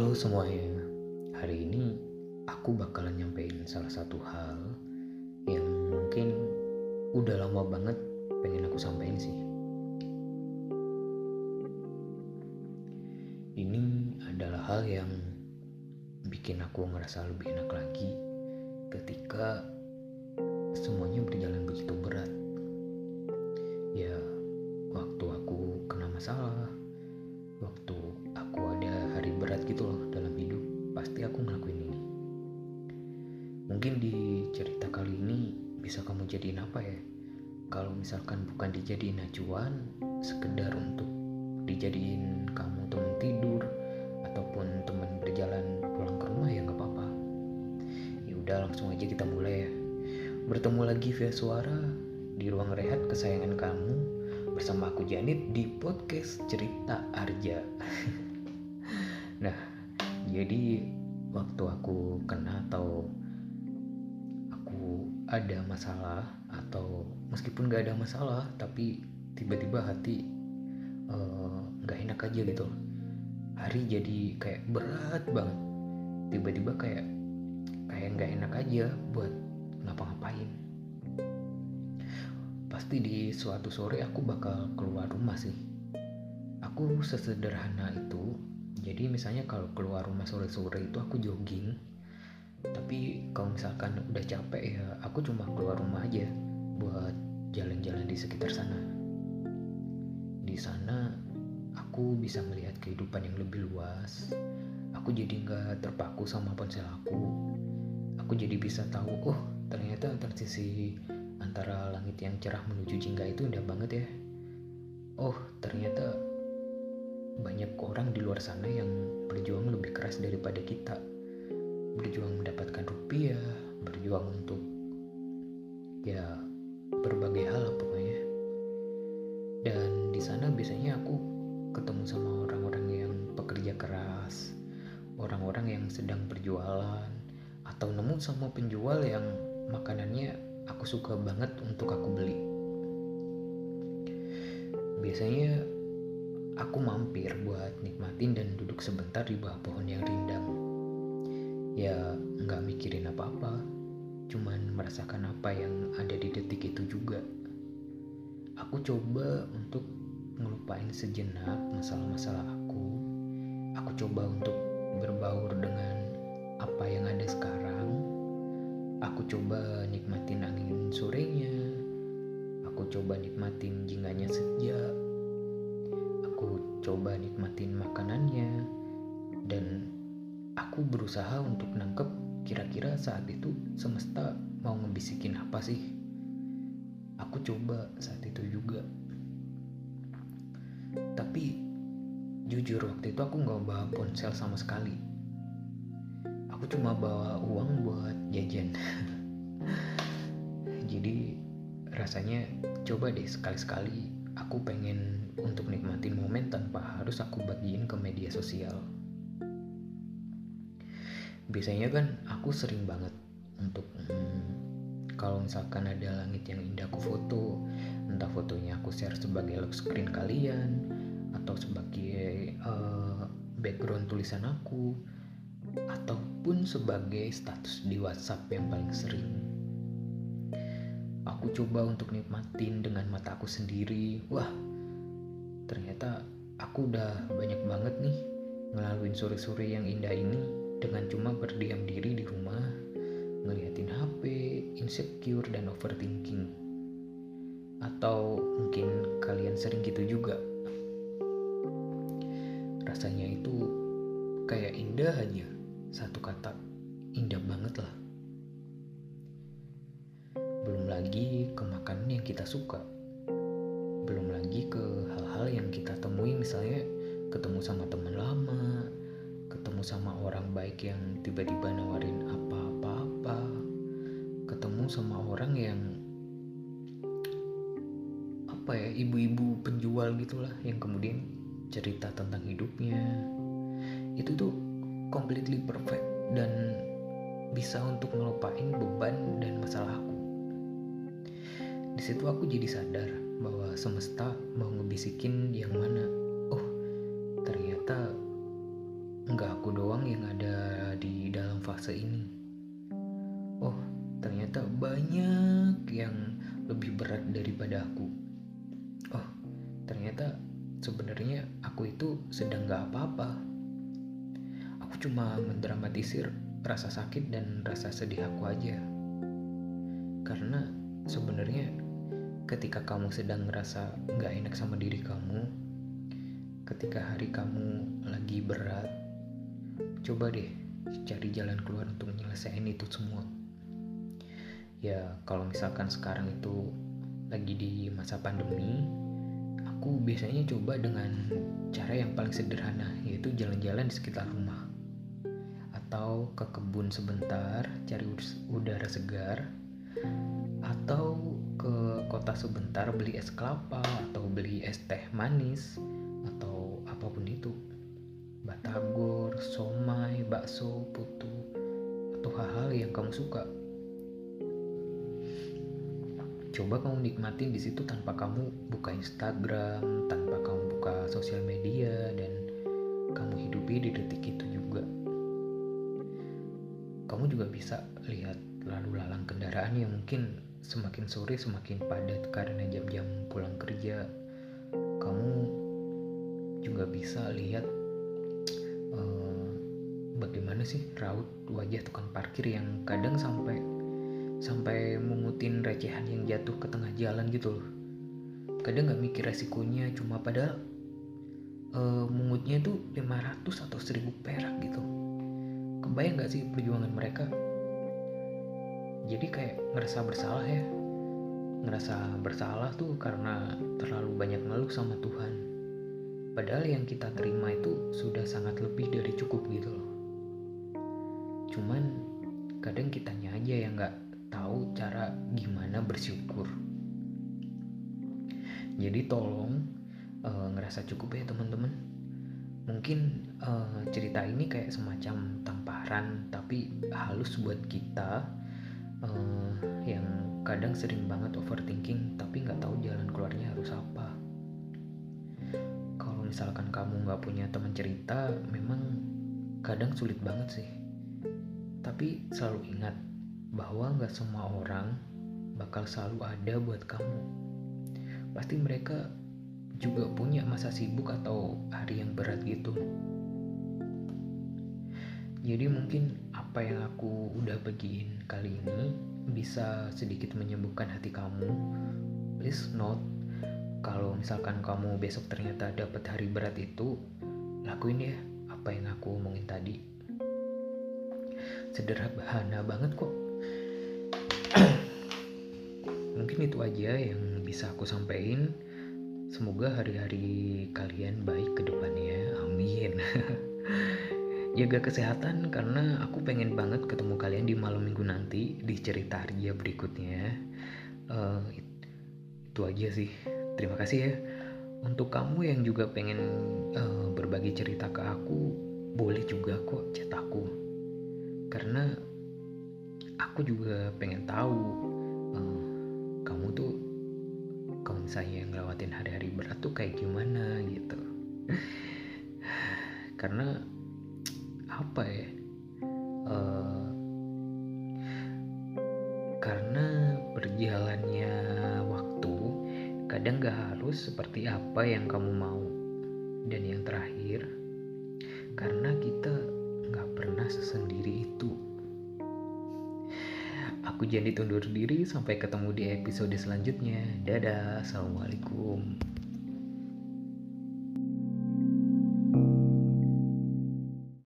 Halo semuanya, hari ini aku bakalan nyampein salah satu hal yang mungkin udah lama banget pengen aku sampein sih. Ini adalah hal yang bikin aku ngerasa lebih enak lagi ketika semuanya berjalan begitu berat. Ya, pasti aku ngelakuin ini. Mungkin di cerita kali ini bisa kamu jadiin apa ya? Kalau misalkan bukan dijadiin acuan sekedar untuk dijadiin kamu teman tidur ataupun teman berjalan pulang ke rumah ya nggak apa-apa. Ya udah langsung aja kita mulai ya. Bertemu lagi via suara di ruang rehat kesayangan kamu bersama aku Janit di podcast Cerita Arja. nah, jadi waktu aku kena atau aku ada masalah atau meskipun gak ada masalah tapi tiba-tiba hati eh, nggak uh, enak aja gitu. Hari jadi kayak berat banget. Tiba-tiba kayak kayak nggak enak aja buat ngapa-ngapain. Pasti di suatu sore aku bakal keluar rumah sih. Aku sesederhana itu jadi misalnya kalau keluar rumah sore-sore itu aku jogging. Tapi kalau misalkan udah capek ya aku cuma keluar rumah aja buat jalan-jalan di sekitar sana. Di sana aku bisa melihat kehidupan yang lebih luas. Aku jadi nggak terpaku sama ponsel aku. Aku jadi bisa tahu oh ternyata transisi antara langit yang cerah menuju jingga itu indah banget ya. Oh, ternyata orang di luar sana yang berjuang lebih keras daripada kita. Berjuang mendapatkan rupiah, berjuang untuk ya berbagai hal pokoknya. Dan di sana biasanya aku ketemu sama orang-orang yang pekerja keras, orang-orang yang sedang berjualan, atau nemu sama penjual yang makanannya aku suka banget untuk aku beli. Biasanya aku mampir buat nikmatin dan duduk sebentar di bawah pohon yang rindang. Ya nggak mikirin apa-apa, cuman merasakan apa yang ada di detik itu juga. Aku coba untuk ngelupain sejenak masalah-masalah aku. Aku coba untuk berbaur dengan apa yang ada sekarang Aku coba nikmatin angin sorenya. Aku coba nikmatin jingganya sejak. Aku coba nikmatin makanannya. Dan aku berusaha untuk nangkep kira-kira saat itu semesta mau ngebisikin apa sih. Aku coba saat itu juga. Tapi jujur waktu itu aku nggak bawa ponsel sama sekali aku cuma bawa uang buat jajan jadi rasanya coba deh sekali-sekali aku pengen untuk nikmatin momen tanpa harus aku bagiin ke media sosial biasanya kan aku sering banget untuk hmm, kalau misalkan ada langit yang indah aku foto entah fotonya aku share sebagai lock screen kalian atau sebagai uh, background tulisan aku ataupun sebagai status di WhatsApp yang paling sering. Aku coba untuk nikmatin dengan mata aku sendiri. Wah, ternyata aku udah banyak banget nih ngelaluin sore-sore yang indah ini dengan cuma berdiam diri di rumah, ngeliatin HP, insecure dan overthinking. Atau mungkin kalian sering gitu juga. Rasanya itu kayak indah aja satu kata indah banget lah kita suka. Belum lagi ke hal-hal yang kita temui misalnya ketemu sama teman lama ketemu sama orang baik yang tiba-tiba nawarin apa-apa-apa ketemu sama orang yang apa ya ibu-ibu penjual gitulah yang kemudian cerita tentang hidupnya. Itu tuh completely perfect dan bisa untuk ngelupain beban dan masalahku. Di situ aku jadi sadar bahwa semesta mau ngebisikin yang mana. Oh, ternyata nggak aku doang yang ada di dalam fase ini. Oh, ternyata banyak yang lebih berat daripada aku. Oh, ternyata sebenarnya aku itu sedang nggak apa-apa. Aku cuma mendramatisir rasa sakit dan rasa sedih aku aja. Karena sebenarnya ketika kamu sedang ngerasa nggak enak sama diri kamu, ketika hari kamu lagi berat, coba deh cari jalan keluar untuk menyelesaikan itu semua. Ya kalau misalkan sekarang itu lagi di masa pandemi, aku biasanya coba dengan cara yang paling sederhana, yaitu jalan-jalan di sekitar rumah atau ke kebun sebentar cari udara segar atau kota sebentar beli es kelapa atau beli es teh manis atau apa pun itu. Batagor, somai, bakso, putu atau hal-hal yang kamu suka. Coba kamu nikmatin di situ tanpa kamu buka Instagram, tanpa kamu buka sosial media dan kamu hidupi di detik itu juga. Kamu juga bisa lihat lalu lalang kendaraan yang mungkin semakin sore semakin padat karena jam-jam pulang kerja. Kamu juga bisa lihat uh, bagaimana sih raut wajah tukang parkir yang kadang sampai sampai mengutin recehan yang jatuh ke tengah jalan gitu loh. Kadang nggak mikir resikonya cuma padahal uh, mungutnya itu 500 atau 1000 perak gitu. Kebayang gak sih perjuangan mereka jadi kayak ngerasa bersalah ya. Ngerasa bersalah tuh karena terlalu banyak ngeluh sama Tuhan. Padahal yang kita terima itu sudah sangat lebih dari cukup gitu loh. Cuman kadang kitanya aja yang nggak tahu cara gimana bersyukur. Jadi tolong uh, ngerasa cukup ya teman-teman. Mungkin uh, cerita ini kayak semacam tamparan tapi halus buat kita uh, yang kadang sering banget overthinking tapi nggak tahu jalan keluarnya harus apa. Kalau misalkan kamu nggak punya teman cerita memang kadang sulit banget sih. Tapi selalu ingat bahwa nggak semua orang bakal selalu ada buat kamu. Pasti mereka juga punya masa sibuk atau hari yang berat gitu. Jadi mungkin apa yang aku udah bagiin kali ini bisa sedikit menyembuhkan hati kamu. Please note kalau misalkan kamu besok ternyata dapat hari berat itu, lakuin ya apa yang aku omongin tadi. Sederhana banget kok. Mungkin itu aja yang bisa aku sampaikan. Semoga hari-hari kalian baik ke depannya. Amin. Jaga kesehatan karena aku pengen banget ketemu kalian di malam minggu nanti di cerita Arya berikutnya. Uh, itu aja sih. Terima kasih ya. Untuk kamu yang juga pengen uh, berbagi cerita ke aku, boleh juga kok chat aku. Karena aku juga pengen tahu uh, kamu tuh kalau misalnya ngelewatin hari-hari berat tuh kayak gimana gitu karena seperti apa yang kamu mau dan yang terakhir karena kita gak pernah sesendiri itu Aku jadi tundur diri sampai ketemu di episode selanjutnya. Dadah, assalamualaikum.